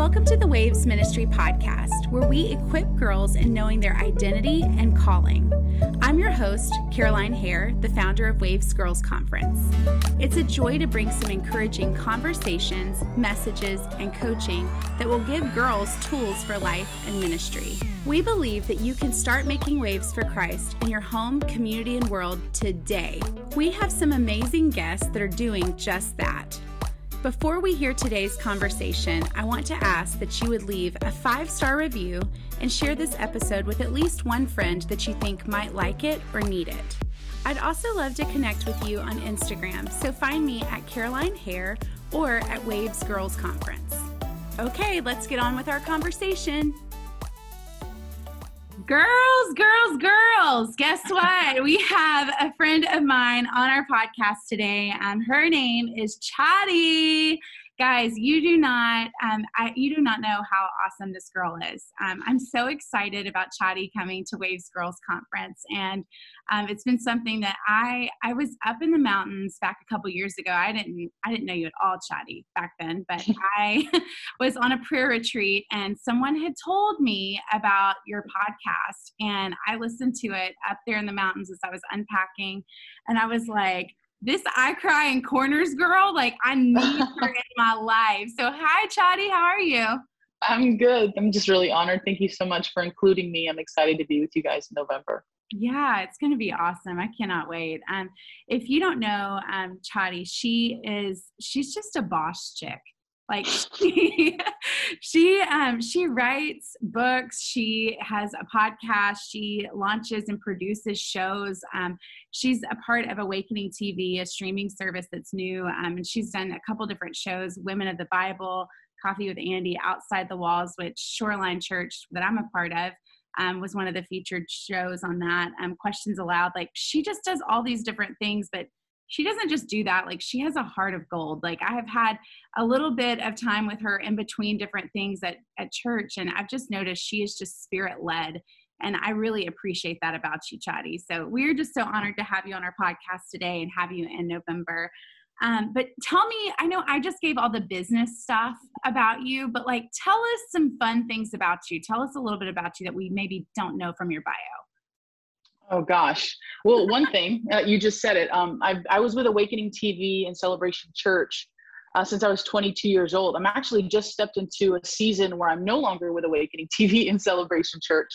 Welcome to the Waves Ministry podcast, where we equip girls in knowing their identity and calling. I'm your host, Caroline Hare, the founder of Waves Girls Conference. It's a joy to bring some encouraging conversations, messages, and coaching that will give girls tools for life and ministry. We believe that you can start making waves for Christ in your home, community, and world today. We have some amazing guests that are doing just that. Before we hear today's conversation, I want to ask that you would leave a five star review and share this episode with at least one friend that you think might like it or need it. I'd also love to connect with you on Instagram, so find me at Caroline Hare or at Waves Girls Conference. Okay, let's get on with our conversation. Girls, girls, girls, guess what? we have a friend of mine on our podcast today. and her name is Chadi guys you do not um, I, you do not know how awesome this girl is. Um, i'm so excited about Chadi coming to waves girls conference. And um, it's been something that i i was up in the mountains back a couple years ago. I didn't i didn't know you at all Chadi back then but i was on a prayer retreat and someone had told me about your podcast. And i listened to it up there in the mountains as i was unpacking. And i was like this I cry in corners girl, like I need her in my life. So hi Chadi, how are you? I'm good. I'm just really honored. Thank you so much for including me. I'm excited to be with you guys in November. Yeah, it's going to be awesome. I cannot wait. Um, if you don't know um, Chadi, she is she's just a boss chick. Like she, she, um, she writes books. She has a podcast. She launches and produces shows. Um, she's a part of Awakening TV, a streaming service that's new. Um, and she's done a couple different shows: Women of the Bible, Coffee with Andy, Outside the Walls, which Shoreline Church that I'm a part of. Um, was one of the featured shows on that. Um, Questions Aloud. Like she just does all these different things, but she doesn't just do that like she has a heart of gold. Like i have had a little bit of time with her in between different things at, at church and i've just noticed she is just spirit led and i really appreciate that about you Chadi. so we're just so honored to have you on our podcast today and have you in november. Um, but tell me i know i just gave all the business stuff about you but like tell us some fun things about you. Tell us a little bit about you that we maybe don't know from your bio Oh gosh. Well, one thing uh, you just said it. Um, I I was with Awakening TV and Celebration Church uh, since I was 22 years old. I'm actually just stepped into a season where I'm no longer with Awakening TV and Celebration Church,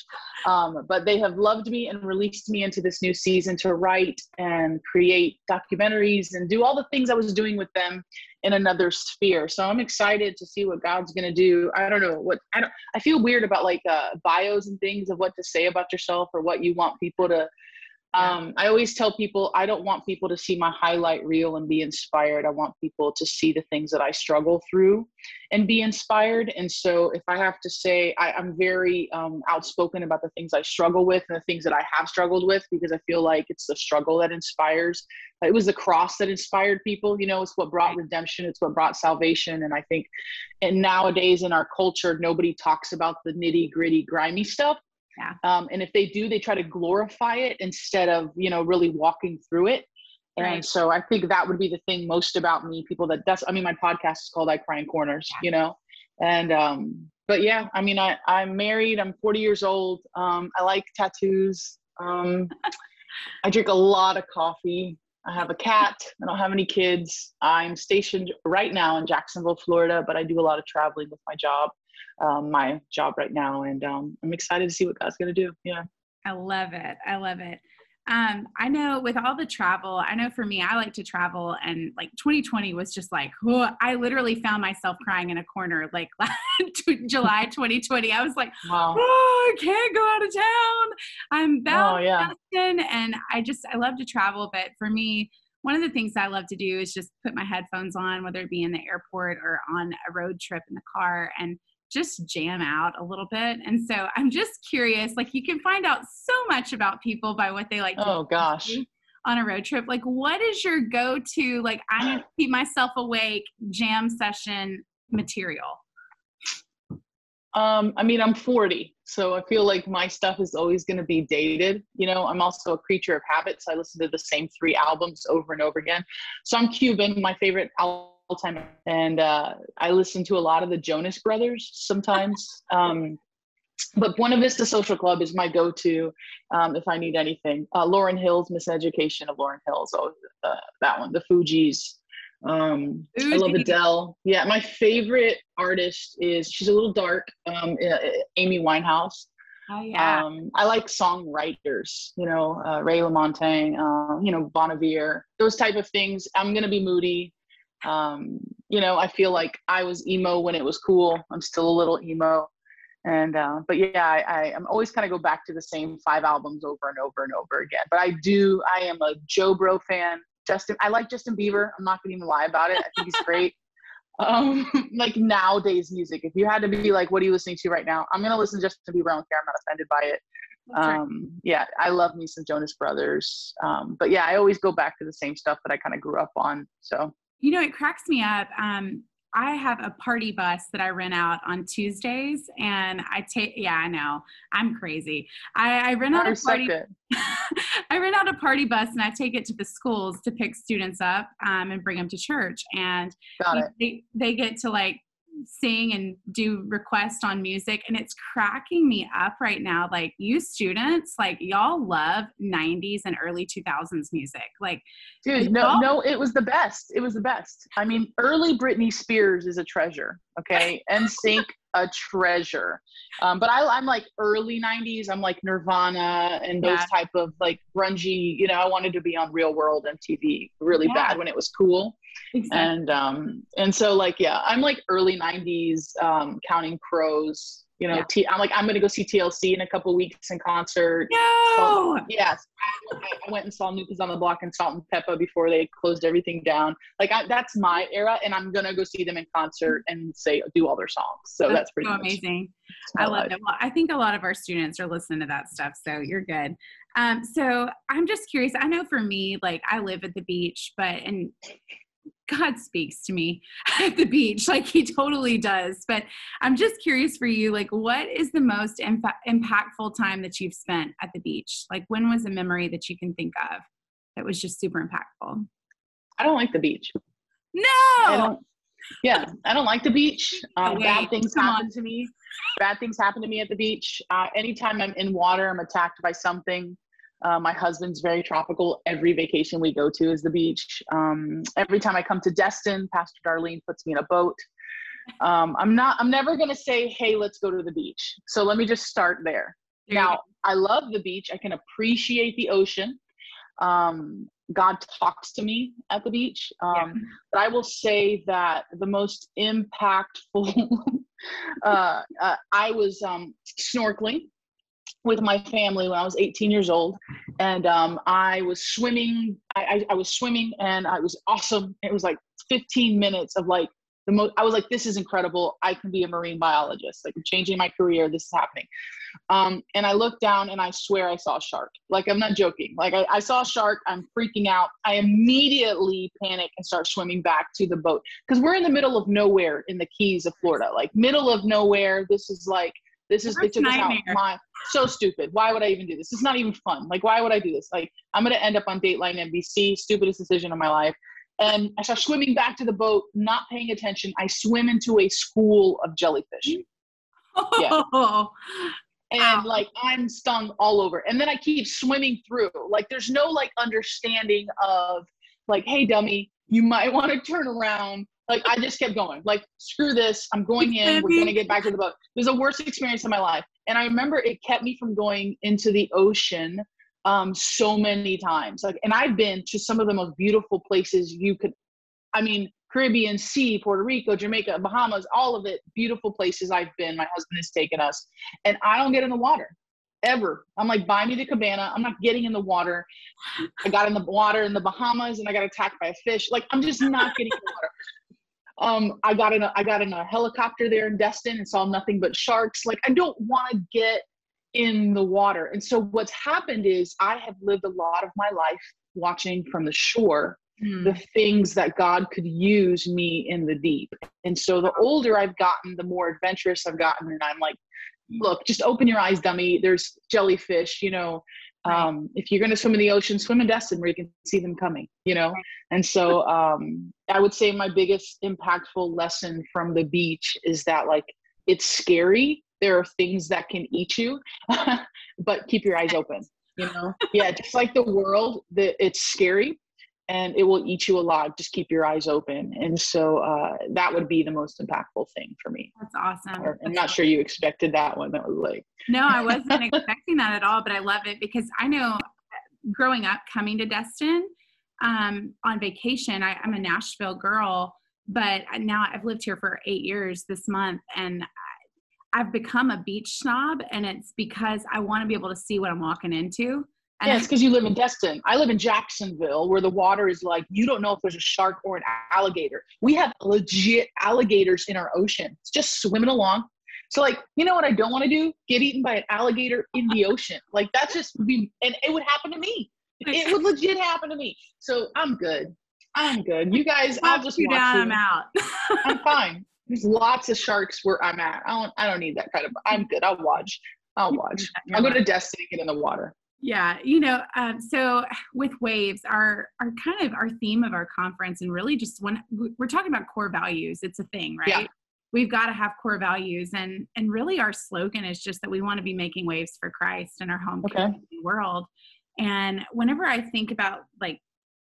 um, but they have loved me and released me into this new season to write and create documentaries and do all the things I was doing with them in another sphere. So I'm excited to see what God's going to do. I don't know what I don't I feel weird about like uh, bios and things of what to say about yourself or what you want people to um, I always tell people I don't want people to see my highlight reel and be inspired. I want people to see the things that I struggle through and be inspired. And so, if I have to say, I, am very um, outspoken about the things I struggle with and the things that I have struggled with because I feel like it's the struggle that inspires. It was the cross that inspired people. You know, it's what brought redemption, it's what brought salvation. And I think, and nowadays in our culture, nobody talks about the nitty gritty, grimy stuff yeah. Um, and if they do, they try to glorify it instead of, you know, really walking through it. And so I think that would be the thing most about me. People that that's I mean, my podcast is called I Cry in Corners, yeah. you know? And um, but yeah, I mean I, I'm married, I'm 40 years old. Um, I like tattoos. Um, I drink a lot of coffee. I have a cat. I don't have any kids. I'm stationed right now in Jacksonville, Florida, but I do a lot of traveling with my job um, my job right now. And um, I'm excited to see what God's going to do. Yeah. I love it. I love it. Um, I know with all the travel, I know for me, I like to travel, and like 2020 was just like, oh, I literally found myself crying in a corner like July 2020. I was like, wow. oh, I can't go out of town. I'm bound oh, yeah. Boston, and I just I love to travel, but for me, one of the things I love to do is just put my headphones on, whether it be in the airport or on a road trip in the car, and just jam out a little bit. And so I'm just curious, like you can find out so much about people by what they like. Oh gosh. On a road trip, like what is your go-to? Like I need to keep myself awake jam session material. Um, I mean, I'm 40, so I feel like my stuff is always going to be dated. You know, I'm also a creature of habits. I listen to the same three albums over and over again. So I'm Cuban. My favorite album time. And uh, I listen to a lot of the Jonas Brothers sometimes. Um, but Buena Vista Social Club is my go-to um, if I need anything. Uh, Lauryn Hill's Miseducation of Lauryn Hill's so uh, that one. The Fugees. Um, I love Adele. Yeah, my favorite artist is she's a little dark. Um, Amy Winehouse. Oh yeah. Um, I like songwriters, you know, uh, Ray LaMontagne, uh, you know, Bon Iver, those type of things. I'm gonna be moody. Um, you know, I feel like I was emo when it was cool. I'm still a little emo, and uh, but yeah, I, I am always kind of go back to the same five albums over and over and over again. But I do. I am a Joe Bro fan. Justin, I like Justin Bieber. I'm not gonna even lie about it. I think he's great um like nowadays music if you had to be like what are you listening to right now i'm gonna listen to justin bieber i don't care i'm not offended by it um yeah i love me some jonas brothers um but yeah i always go back to the same stuff that i kind of grew up on so you know it cracks me up um I have a party bus that I rent out on Tuesdays, and I take. Yeah, I know I'm crazy. I, I rent out a party. I rent out a party bus, and I take it to the schools to pick students up um, and bring them to church. And they, they get to like sing and do requests on music and it's cracking me up right now. Like you students like y'all love 90s and early 2000s music. Like dude no no it was the best. It was the best. I mean early britney spears is a treasure okay? NSYNC a treasure. Um, but I, i'm like early 90s i'm like nirvana and those yeah. type of like grungy you know i wanted to be on real world mtv really yeah. bad when it was cool Exactly. And um and so like yeah, I'm like early '90s, um, Counting Crows. You know, yeah. T- I'm like I'm gonna go see TLC in a couple weeks in concert. No. So, yes, I, went and saw New Kids on the Block and Salt-N-Pepa before they closed everything down. Like I, that's my era, and I'm gonna go see them in concert and say do all their songs. So that's, that's pretty so amazing. I love it. Well, I think a lot of our students are listening to that stuff, so you're good. Um, so I'm just curious. I know for me, like I live at the beach, but and God speaks to me at the beach, like he totally does. But I'm just curious for you, like, what is the most imp- impactful time that you've spent at the beach? Like, when was a memory that you can think of that was just super impactful? I don't like the beach. No. I don't, yeah, I don't like the beach. Um, bad things happen on. to me. Bad things happen to me at the beach. Uh, anytime I'm in water, I'm attacked by something. Uh, my husband's very tropical. Every vacation we go to is the beach. Um, every time I come to Destin, Pastor Darlene puts me in a boat. Um, I'm not. I'm never gonna say, "Hey, let's go to the beach." So let me just start there. now, I love the beach. I can appreciate the ocean. Um, God talks to me at the beach. Um, yeah. But I will say that the most impactful. uh, uh, I was um, snorkeling with my family when I was 18 years old, and um, I was swimming. I, I, I, was swimming, and I was awesome. It was like 15 minutes of like the most. I was like, "This is incredible! I can be a marine biologist. Like, I'm changing my career. This is happening." Um, and I looked down, and I swear I saw a shark. Like, I'm not joking. Like, I, I saw a shark. I'm freaking out. I immediately panic and start swimming back to the boat because we're in the middle of nowhere in the Keys of Florida. Like, middle of nowhere. This is like this is they took us out. My, so stupid. Why would I even do this? It's not even fun. Like, why would I do this? Like, I'm gonna end up on Dateline NBC. Stupidest decision of my life. And I start swimming back to the boat, not paying attention. I swim into a school of jellyfish. Yeah. and Ow. like I'm stung all over. And then I keep swimming through. Like there's no like understanding of like, hey dummy, you might want to turn around like I just kept going. Like screw this, I'm going in. We're gonna get back to the boat. It was the worst experience of my life, and I remember it kept me from going into the ocean um, so many times. Like, and I've been to some of the most beautiful places you could. I mean, Caribbean Sea, Puerto Rico, Jamaica, Bahamas, all of it, beautiful places I've been. My husband has taken us, and I don't get in the water ever. I'm like, buy me the cabana. I'm not getting in the water. I got in the water in the Bahamas and I got attacked by a fish. Like, I'm just not getting in the water. Um, I got in a I got in a helicopter there in Destin and saw nothing but sharks. Like I don't want to get in the water. And so what's happened is I have lived a lot of my life watching from the shore mm. the things that God could use me in the deep. And so the older I've gotten, the more adventurous I've gotten. And I'm like, look, just open your eyes, dummy. There's jellyfish, you know, um, if you're going to swim in the ocean, swim in Destin where you can see them coming, you know? And so um, I would say my biggest impactful lesson from the beach is that like it's scary. There are things that can eat you, but keep your eyes open, you know? yeah, just like the world, that it's scary and it will eat you alive. Just keep your eyes open. And so uh, that would be the most impactful thing for me. That's awesome. Or, I'm not sure you expected that one. That was like, No, I wasn't expecting that at all, but I love it because I know growing up coming to Destin um, on vacation, I, I'm a Nashville girl, but now I've lived here for eight years this month and I've become a beach snob and it's because I want to be able to see what I'm walking into. And yeah, it's because you live in Destin. I live in Jacksonville, where the water is like you don't know if there's a shark or an alligator. We have legit alligators in our ocean. It's just swimming along. So, like, you know what I don't want to do? Get eaten by an alligator in the ocean. Like, that's just be, and it would happen to me. It would legit happen to me. So I'm good. I'm good. You guys, I'll just you watch down, you. I'm out. I'm fine. There's lots of sharks where I'm at. I don't. I don't need that kind of. I'm good. I'll watch. I'll watch. I'll go to Destin and get in the water. Yeah, you know, um, so with waves, our our kind of our theme of our conference, and really just when we're talking about core values, it's a thing, right? Yeah. We've got to have core values, and and really our slogan is just that we want to be making waves for Christ in our home Okay. world. And whenever I think about like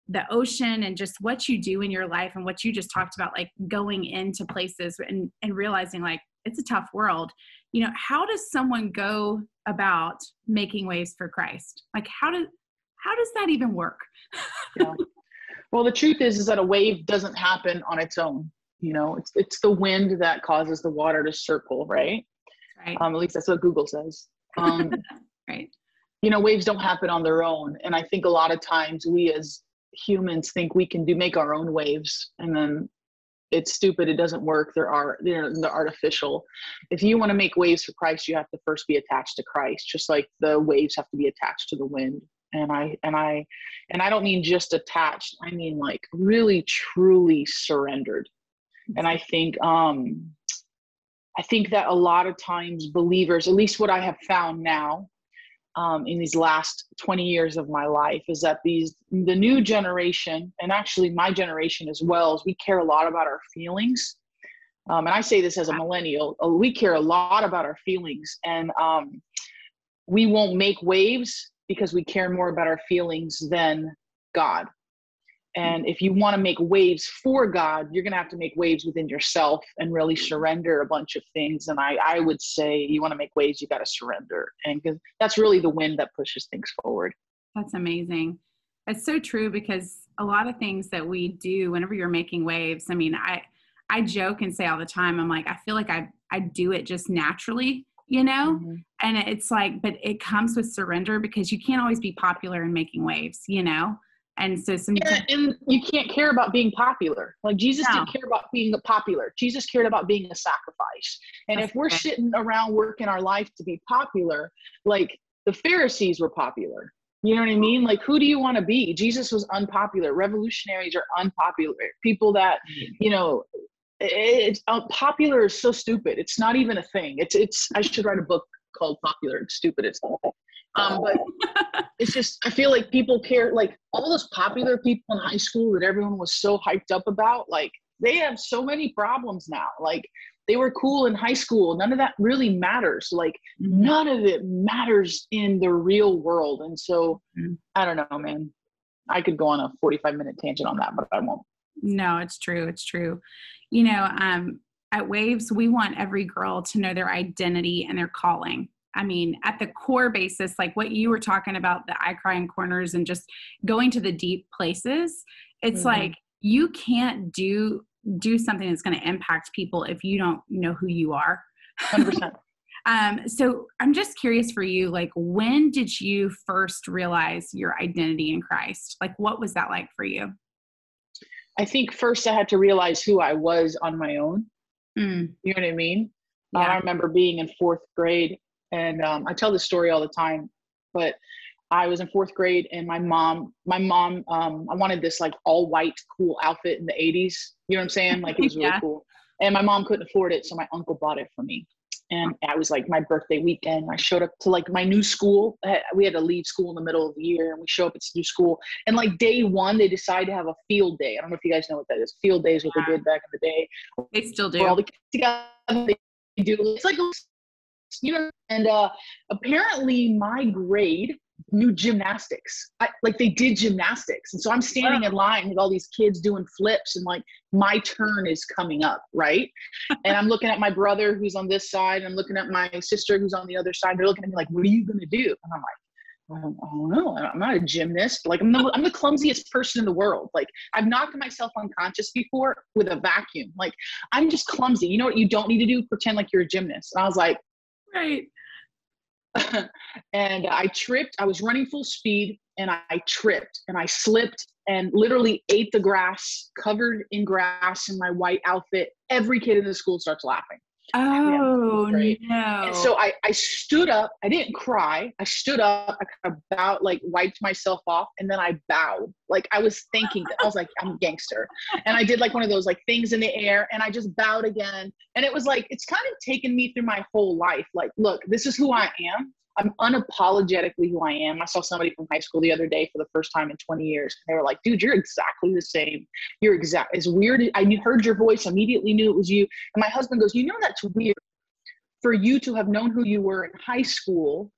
the ocean and just what you do in your life and what you just talked about, like going into places and and realizing like it's a tough world. You know, how does someone go about making waves for Christ? Like how does how does that even work? Well, the truth is, is that a wave doesn't happen on its own. You know, it's it's the wind that causes the water to circle, right? Right. Um, at least that's what Google says. Um, right. you know, waves don't happen on their own, and I think a lot of times we as humans think we can do make our own waves, and then it's stupid. It doesn't work. There are they're, they're artificial. If you want to make waves for Christ, you have to first be attached to Christ, just like the waves have to be attached to the wind. And I and I and I don't mean just attached. I mean like really truly surrendered. And I think um I think that a lot of times believers, at least what I have found now, um, in these last 20 years of my life is that these the new generation and actually my generation as well is we care a lot about our feelings. Um, and i say this as a millennial uh, we care a lot about our feelings. And um, we won't make waves because we care more about our feelings than god and if you want to make waves for god you're going to have to make waves within yourself and really surrender a bunch of things and i, I would say you want to make waves you got to surrender and because that's really the wind that pushes things forward That's amazing. It's so true because a lot of things that we do whenever you're making waves, I mean, I I joke and say all the time, I'm like, I feel like I I do it just naturally, you know? Mhm. And it's like, but it comes with surrender because you can't always be popular in making waves, you know? And so some Yeah, and you can't care about being popular. Like Jesus No. didn't care about being popular. Jesus cared about being a sacrifice. And That's if we're right. sitting around working our life to be popular, like the Pharisees were popular. You know what I mean? Like who do you want to be? Jesus was unpopular. Revolutionaries are unpopular. People that, you know, it's uh, popular is so stupid. It's not even a thing. It's it's I should write a book called Popular. It's stupid. It's not a thing. Um, but it's just I feel like people care like all those popular people in high school that everyone was so hyped up about, like they have so many problems now. Like they were cool in high school. None of that really matters. Like none of it matters in the real world. And so Mhm. I don't know, man. I could go on a 45 minute tangent on that, but I won't. No, it's true. It's true. You know, um, at Waves, we want every girl to know their identity and their calling. I mean, at the core basis, like what you were talking about, the I cry in corners and just going to the deep places, it's Mhm. like you can't do do something that's going to impact people if you don't know who you are. 100%. Um, so I'm just curious for you, like when did you first realize your identity in Christ? Like what was that like for you? I think first I had to realize who I was on my own. Mm, You know what I mean? Yeah. I remember being in fourth grade, and um, I tell this story all the time. But I was in fourth grade, and my mom, my mom, um, I wanted this like all white cool outfit in the '80s. You know what I'm saying? Like it was really Yeah. cool. And my mom couldn't afford it, so my uncle bought it for me. and I was like my birthday weekend. I showed up to like my new school. We had to leave school in the middle of the year, and we show up at new school. And like day one, they decided to have a field day. I don't know if you guys know what that is. Field day is what yeah. they did back in the day. They still do. all the kids together, they do. It's like you know. And uh, apparently, my grade new gymnastics. I, like they did gymnastics. And so I'm standing in line with all these kids doing flips and like my turn is coming up, right? and I'm looking at my brother who's on this side. I'm looking at my sister who's on the other side. They're looking at me like, what are you going to do? And I'm like, I don't, I don't, know. I'm not a gymnast. Like I'm the, I'm the clumsiest person in the world. Like I've knocked myself unconscious before with a vacuum. Like I'm just clumsy. You know what you don't need to do? Pretend like you're a gymnast. And I was like, right. and I tripped. I was running full speed and I tripped and I slipped and literally ate the grass, covered in grass in my white outfit. Every kid in the school starts laughing. Oh no! And so I, I stood up. I didn't cry. I stood up. I kind of bowed, like wiped myself off, and then I bowed. Like I was thinking. I was like, I'm a gangster, and I did like one of those like things in the air, and I just bowed again. And it was like it's kind of taken me through my whole life. Like, look, this is who I am. I'm unapologetically who I am. I saw somebody from high school the other day for the first time in 20 years. And they were like, dude, you're exactly the same. You're exact. It's weird. I heard your voice, immediately knew it was you. And my husband goes, you know, that's weird for you to have known who you were in high school.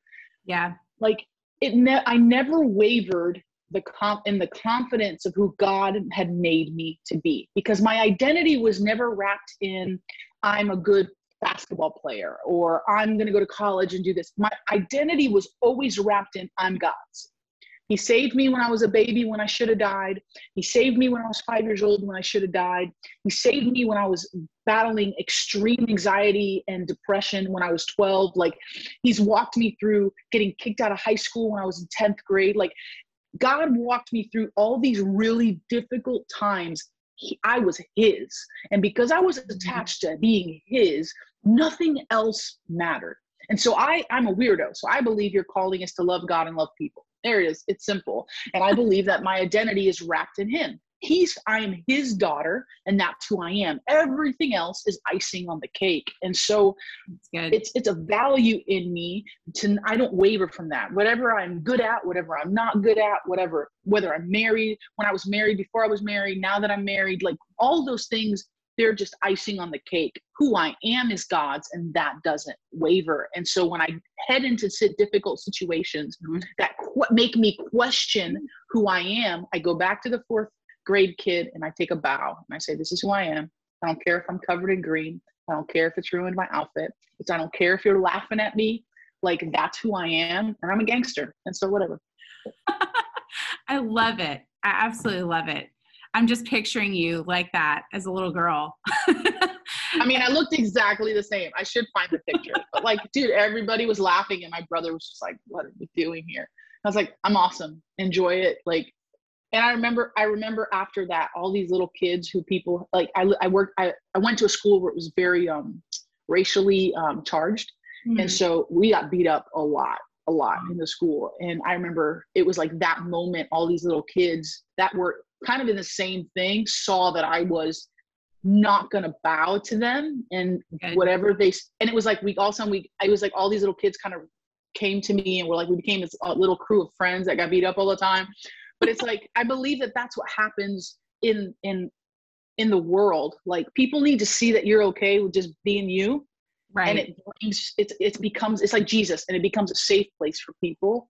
Yeah. Like it, ne- I never wavered the comp in the confidence of who God had made me to be because my identity was never wrapped in I'm a good basketball player or I'm going to go to college and do this. My identity was always wrapped in I'm God's. He saved me when I was a baby when I should have died. He saved me when I was five years old when I should have died. He saved me when I was battling extreme anxiety and depression when I was 12. Like, he's walked me through getting kicked out of high school when I was in 10th grade. Like, God walked me through all these really difficult times. He, I was His. And because I was mm-hmm. attached to being His, nothing else mattered. And so I, I'm a weirdo. So I believe your calling is to love God and love people. There it is. It's simple. And I believe that my identity is wrapped in Him. He's, I am His daughter, and that's who I am. Everything else is icing on the cake. And so it's it's a value in me to I don't waver from that. Whatever I'm good at, whatever I'm not good at, whatever whether I'm married, when I was married, before I was married, now that I'm married, like all those things they're just icing on the cake. Who I am is God's, and that doesn't waver. And so when I head into difficult situations mm-hmm. that qu- make me question who I am, I go back to the fourth grade kid and I take a bow and I say, This is who I am. I don't care if I'm covered in green. I don't care if it's ruined my outfit. It's, I don't care if you're laughing at me. Like, that's who I am. And I'm a gangster. And so, whatever. I love it. I absolutely love it. I'm just picturing you like that as a little girl. I mean, I looked exactly the same. I should find the picture. But like, dude, everybody was laughing and my brother was just like, what are we doing here? I was like, I'm awesome. Enjoy it. Like, and I remember, I remember after that, all these little kids who people like, I, I worked, I, I went to a school where it was very um, racially um, charged. Mm-hmm. And so we got beat up a lot a lot in the school. And I remember it was like that moment, all these little kids that were kind of in the same thing saw that I was not gonna bow to them and okay. whatever they and it was like we all of a sudden we it was like all these little kids kind of came to me and were like we became this uh, little crew of friends that got beat up all the time. But it's like i believe that that's what happens in in in the world. Like people need to see that you're okay with just being you. Right. and it brings it, it becomes it's like jesus and it becomes a safe place for people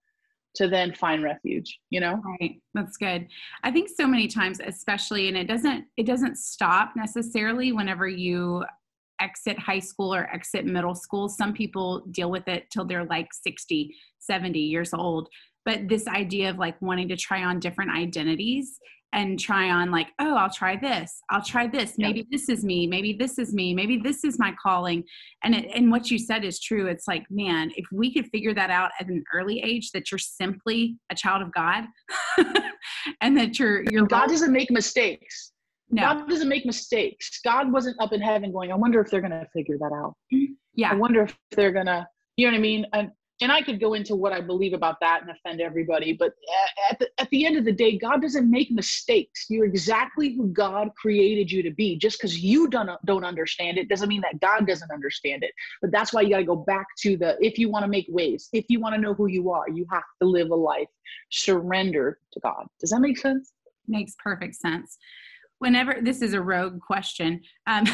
to then find refuge you know? Right. That's good. I think so many times especially and it doesn't it doesn't stop necessarily whenever you exit high school or exit middle school. Some people deal with it till they're like 60 70 years old but this idea of like wanting to try on different identities and try on like oh i'll try this i'll try this maybe yep. this is me maybe this is me maybe this is my calling. And it, and what you said is true. It's like man if we could figure that out at an early age that you're simply a child of god and that you're you're god doesn't make mistakes. No. god doesn't make mistakes. God wasn't up in heaven going i wonder if they're going to figure that out. Yeah. I wonder if they're going to you know what i mean? And and I could go into what I believe about that and offend everybody, but at the, at the end of the day, God doesn't make mistakes. You're exactly who God created you to be. Just because you don't, don't understand it doesn't mean that God doesn't understand it. But that's why you got to go back to the if you want to make waves, if you want to know who you are, you have to live a life surrender to God. Does that make sense? Makes perfect sense. Whenever this is a rogue question, um,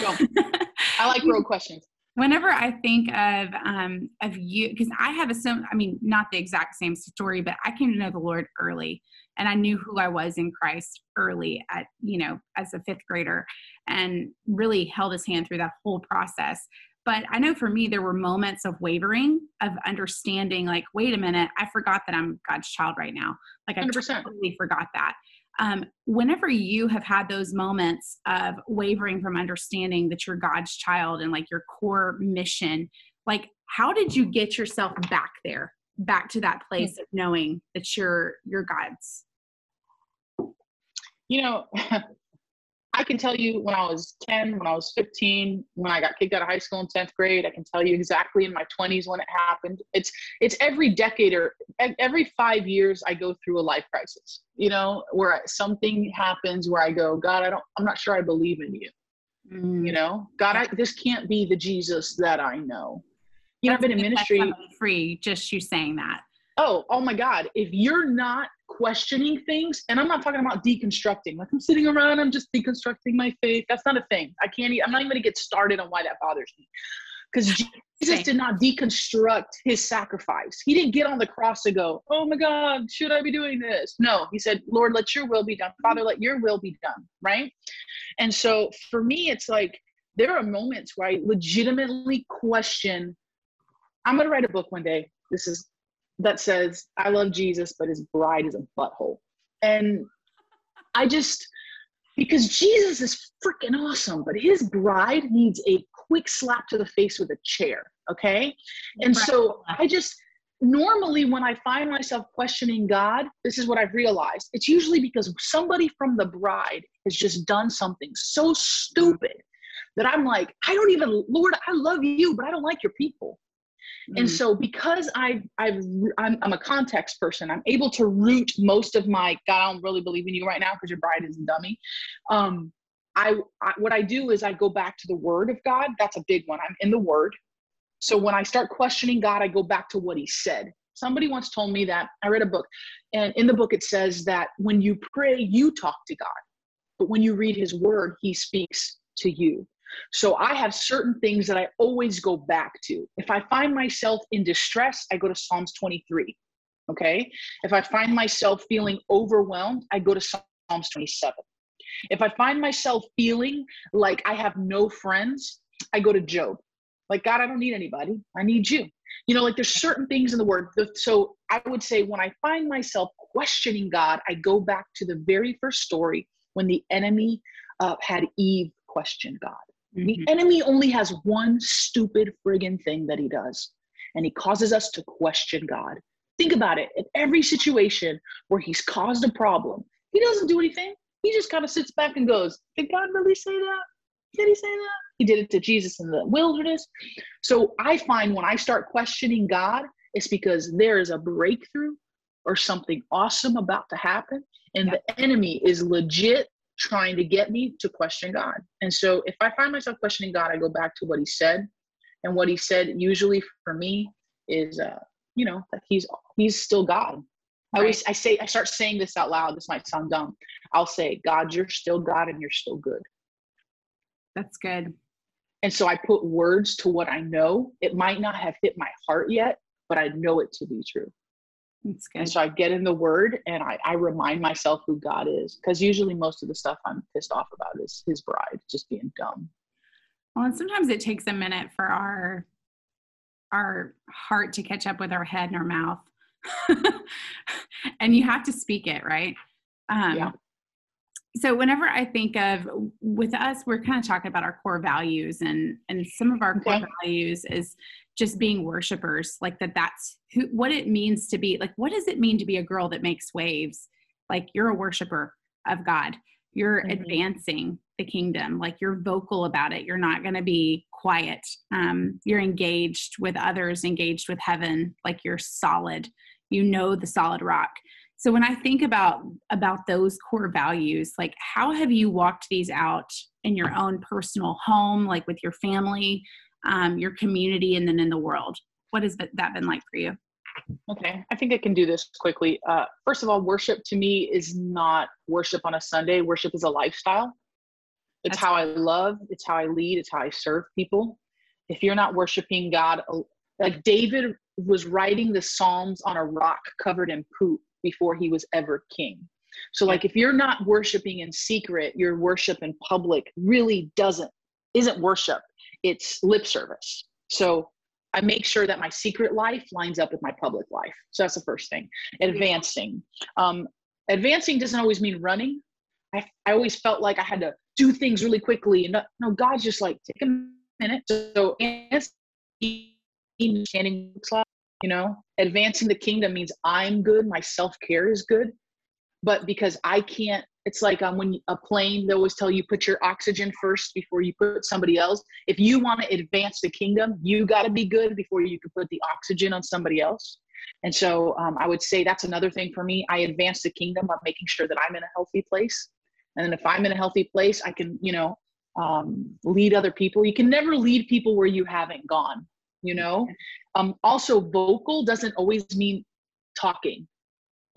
I like rogue questions whenever I think of um, of you, because I have a sim, I mean, not the exact same story, but I came to know the Lord early, and I knew who I was in Christ early at you know as a fifth grader, and really held His hand through that whole process. But I know for me, there were moments of wavering, of understanding, like, wait a minute, I forgot that I'm God's child right now. Like, I 100%. totally forgot that um, whenever you have had those moments of wavering from understanding that you're God's child and like your core mission, like how did you get yourself back there, back to that place of knowing that you're you're God's? You know, I can tell you when I was 10, when I was 15, when I got kicked out of high school in 10th grade, I can tell you exactly in my 20s when it happened. It's it's every decade or every 5 years I go through a life crisis. You know, where something happens where I go, God, I don't I'm not sure I believe in you. Mm. You know, God, I, this can't be the Jesus that I know. You know, I've been in ministry free just you saying that. Oh, oh my God. If you're not questioning things, and I'm not talking about deconstructing. Like I'm sitting around, I'm just deconstructing my faith. That's not a thing. I can't. I'm not even gonna get started on why that bothers me, because Jesus did not deconstruct his sacrifice. He didn't get on the cross and go, "Oh my God, should I be doing this?" No, he said, "Lord, let Your will be done. Father, let Your will be done." Right. And so for me, it's like there are moments where I legitimately question. I'm gonna write a book one day. This is that says, I love Jesus, but his bride is a butthole. And I just, because Jesus is freaking awesome, but his bride needs a quick slap to the face with a chair. Okay. And so I just, normally when I find myself questioning God, this is what I've realized. It's usually because somebody from the bride has just done something so stupid that I'm like, I don't even, Lord, I love you, but I don't like your people. And so because I I've I'm, I'm a context person, I'm able to root most of my God, I don't really believe in you right now because your bride is a dummy. Um, I, I what I do is I go back to the Word of God. That's a big one. I'm in the Word. So when I start questioning God, I go back to what He said. Somebody once told me that I read a book, and in the book it says that when you pray, you talk to God, but when you read His Word, He speaks to you. So I have certain things that I always go back to. If I find myself in distress, I go to Psalms 23. Okay. If I find myself feeling overwhelmed, I go to Psalms 27. If I find myself feeling like I have no friends, I go to Job. Like, God, I don't need anybody. I need you. You know, like there's certain things in the word. So I would say when I find myself questioning God, I go back to the very first story when the enemy uh, had Eve question God. Mm-hmm. The enemy only has one stupid friggin' thing that he does, and he causes us to question God. Think about it. In every situation where he's caused a problem, he doesn't do anything. He just kind of sits back and goes, Did God really say that? Did he say that? He did it to Jesus in the wilderness. So I find when I start questioning God, it's because there is a breakthrough or something awesome about to happen. And yeah. the enemy is legit trying to get me to question God. And so if I find myself questioning God, I go back to what he said. And what he said usually for me is uh, you know, that he's he's still God. Right. I always I say I start saying this out loud. This might sound dumb. I'll say, God, you're still God and you're still good. That's good. And so I put words to what I know. It might not have hit my heart yet, but I know it to be true. And so I get in the word and I, I remind myself who God is. Because usually most of the stuff I'm pissed off about is his bride just being dumb. Well, and sometimes it takes a minute for our our heart to catch up with our head and our mouth. and you have to speak it, right? Um, yeah. So whenever I think of with us, we're kind of talking about our core values, and and some of our core values is just being worshipers like that that's who what it means to be like what does it mean to be a girl that makes waves? Like you're a worshiper of god. You're mm-hmm. advancing the kingdom. Like you're vocal about it. You're not going to be quiet. Um, you're engaged with others engaged with heaven. Like you're solid. You know the solid rock so when i think about about those core values like how have you walked these out in your own personal home like with your family um, your community and then in the world what has that been like for you Okay, I think I can do this quickly. Uh, first of all, worship to me is not worship on a Sunday. Worship is a lifestyle. It's That's how I love, it's how I lead, it's how I serve people. If you're not worshiping God, uh, like David was writing the Psalms on a rock covered in poop before he was ever king. So, like, if you're not worshiping in secret, your worship in public really doesn't, isn't worship, it's lip service. So, I make sure that my secret life lines up with my public life. So that's the first thing. Advancing. Um, advancing doesn't always mean running. I, I always felt like I had to do things really quickly. And no, God's just like, take a minute. So standing looks like, you know, advancing the kingdom means I'm good, my self-care is good. But because I can't it's like um, when a plane, they always tell you put your oxygen first before you put somebody else. If you want to advance the kingdom, you got to be good before you can put the oxygen on somebody else. And so um, I would say that's another thing for me. I advance the kingdom by making sure that I'm in a healthy place. And then if I'm in a healthy place, I can, you know, um, lead other people. You can never lead people where you haven't gone, you know? Um, also, vocal doesn't always mean talking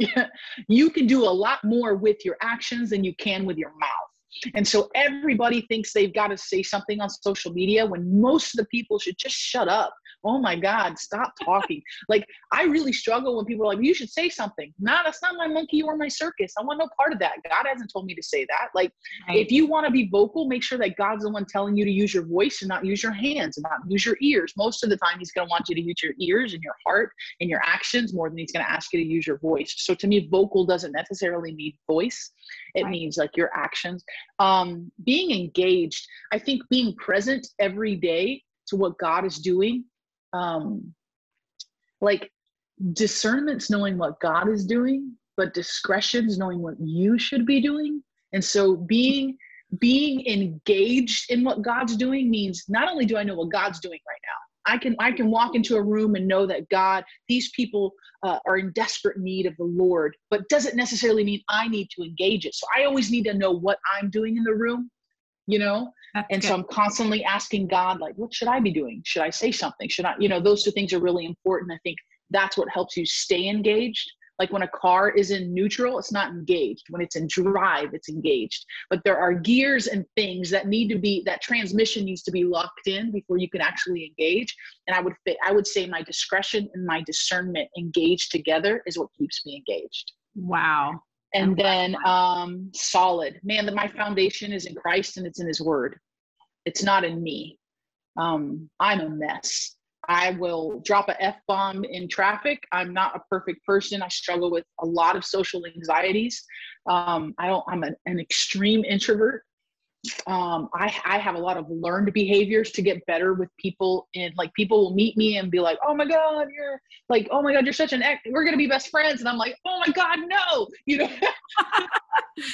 you can do a lot more with your actions than you can with your mouth. And so everybody thinks they've got to say something on social media when most of the people should just shut up oh my God, stop talking. like, I really struggle when people are like, you should say something. Nah, that's not my monkey or my circus. I want no part of that. God hasn't told me to say that. Like, right. if you want to be vocal, make sure that God's the one telling you to use your voice and not use your hands and not use your ears. Most of the time, He's going to want you to use your ears and your heart and your actions more than He's going to ask you to use your voice. So, to me, vocal doesn't necessarily mean voice, it right. means like your actions. Um, being engaged, I think being present every day to what God is doing um like discernment's knowing what god is doing but discretion's knowing what you should be doing. And so being being engaged in what god's doing means not only do i know what god's doing right now i can i can walk into a room and know that god these people uh, are in desperate need of the lord but doesn't necessarily mean i need to engage it. So i always need to know what i'm doing in the room you know that's and good. so I'm constantly asking God, like, what should I be doing? Should I say something? Should I, you know, those two things are really important. I think that's what helps you stay engaged. Like when a car is in neutral, it's not engaged. When it's in drive, it's engaged. But there are gears and things that need to be that transmission needs to be locked in before you can actually engage. And I would fit, I would say my discretion and my discernment engaged together is what keeps me engaged. Wow and then um, solid. Man that my foundation is in christ and it's in his word. It's not in me. Um, i'm a mess. I will drop a f-bomb in traffic. I'm not a perfect person. I struggle with a lot of social anxieties. Um, i don't i'm an, an extreme introvert um, I, I have a lot of learned behaviors to get better with people and like people will meet me and be like oh my god you're like oh my god you're such an ex we're gonna be best friends. And i'm like oh my god no you know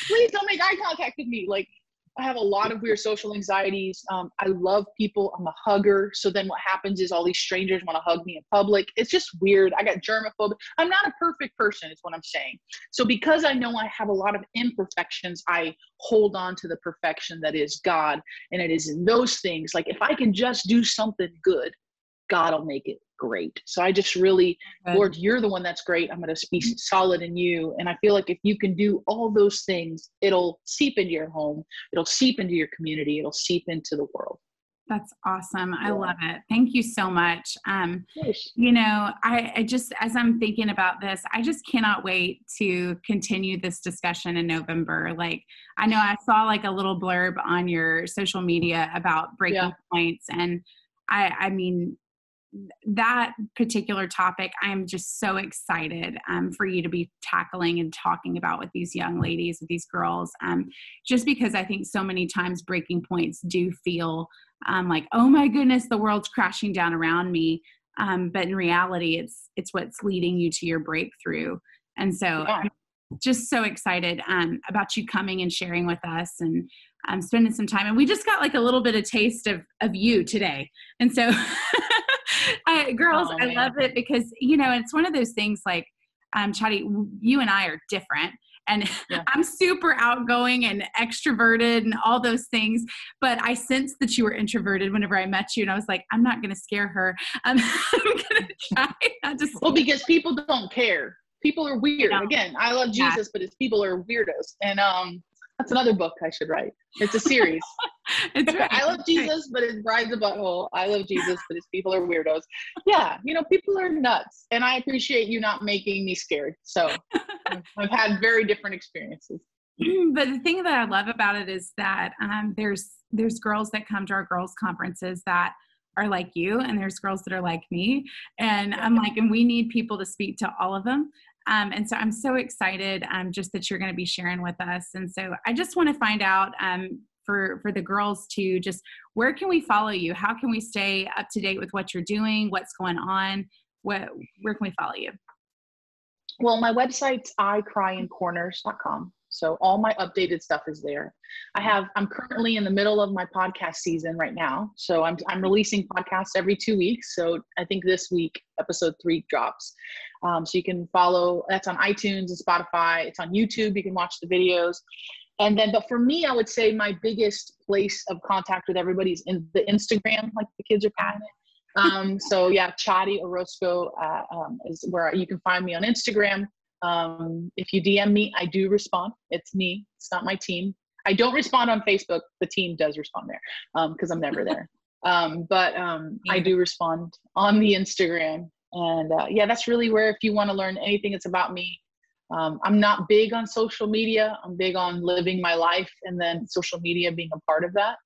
please don't make eye contact with me. Like I have a lot of weird social anxieties. Um, I love people. I'm a hugger. So then what happens is all these strangers want to hug me in public. It's just weird. I got germaphobe. I'm not a perfect person, is what I'm saying. So because I know I have a lot of imperfections, I hold on to the perfection that is God. And it is in those things. Like if I can just do something good, God will make it great. So I just really, Good. Lord, you're the one that's great. I'm going to be solid in you. And I feel like if you can do all those things, it'll seep into your home, it'll seep into your community, it'll seep into the world. That's awesome. I love it. Thank you so much. Um, you know, I, I just, as I'm thinking about this, I just cannot wait to continue this discussion in November. Like, I know I saw like a little blurb on your social media about breaking yeah. points, and I, I mean, that particular topic, I am just so excited um, for you to be tackling and talking about with these young ladies, with these girls, um, just because I think so many times breaking points do feel um, like, oh my goodness, the world's crashing down around me. Um, but in reality, it's it's what's leading you to your breakthrough. And so yeah. I'm just so excited um, about you coming and sharing with us and um, spending some time. And we just got like a little bit of taste of of you today. And so, I, girls, oh, I love it because you know it's one of those things like um, Chadi, you and I are different. And yeah. I'm super outgoing and extroverted and all those things. But I sensed that you were introverted whenever I met you. And I was like, I'm not going to scare her. I'm, I'm going to try not to Well, because people don't care people are weird. Again, I love Jesus, yeah. but his people are weirdos. And um, that's another book I should write. It's a series. it's right. I love Jesus, but his bride's a butthole. I love Jesus, but his people are weirdos. Yeah, you know, people are nuts, and I appreciate you not making me scared. So I've had very different experiences. But the thing that I love about it is that um, there's there's girls that come to our girls conferences that are like you and there's girls that are like me and i'm like and we need people to speak to all of them um, and so I'm so excited um, just that you're going to be sharing with us. And so I just want to find out um, for for the girls to just where can we follow you? How can we stay up to date with what you're doing? What's going on? What where can we follow you? Well, my website's icryincorners.com. So all my updated stuff is there. I have I'm currently in the middle of my podcast season right now. So I'm I'm releasing podcasts every 2 weeks. So I think this week episode 3 drops. Um, so you can follow that's on iTunes and Spotify. It's on YouTube. You can watch the videos. And then, but for me, I would say my biggest place of contact with everybody is in the Instagram, like the kids are calling it. Um, so yeah, Chadi Orozco uh, um, is where you can find me on Instagram. Um, if you DM me, I do respond. It's me. It's not my team. I don't respond on Facebook. The team does respond there because um, I'm never there. Um, but um, I do respond on the Instagram. And uh, yeah, that's really where if you want to learn anything, it's about me. Um, I'm not big on social media. I'm big on living my life and then social media being a part of that.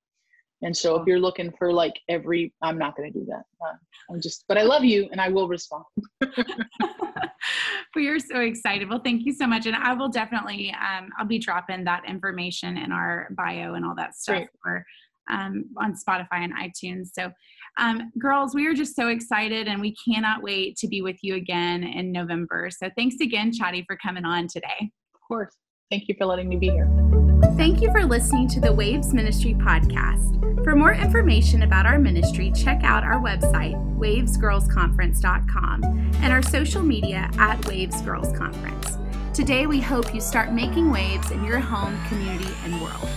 And so if you're looking for like every, I'm not going to do that. Uh, I'm just, but I love you and I will respond. we are so excited. Well, thank you so much. And I will definitely, um, I'll be dropping that information in our bio and all that stuff for, um, on Spotify and iTunes. So, um, girls, we are just so excited and we cannot wait to be with you again in November. So, thanks again, Chatty, for coming on today. Of course. Thank you for letting me be here. Thank you for listening to the Waves Ministry podcast. For more information about our ministry, check out our website, wavesgirlsconference.com, and our social media at Waves Girls Conference. Today, we hope you start making waves in your home, community, and world.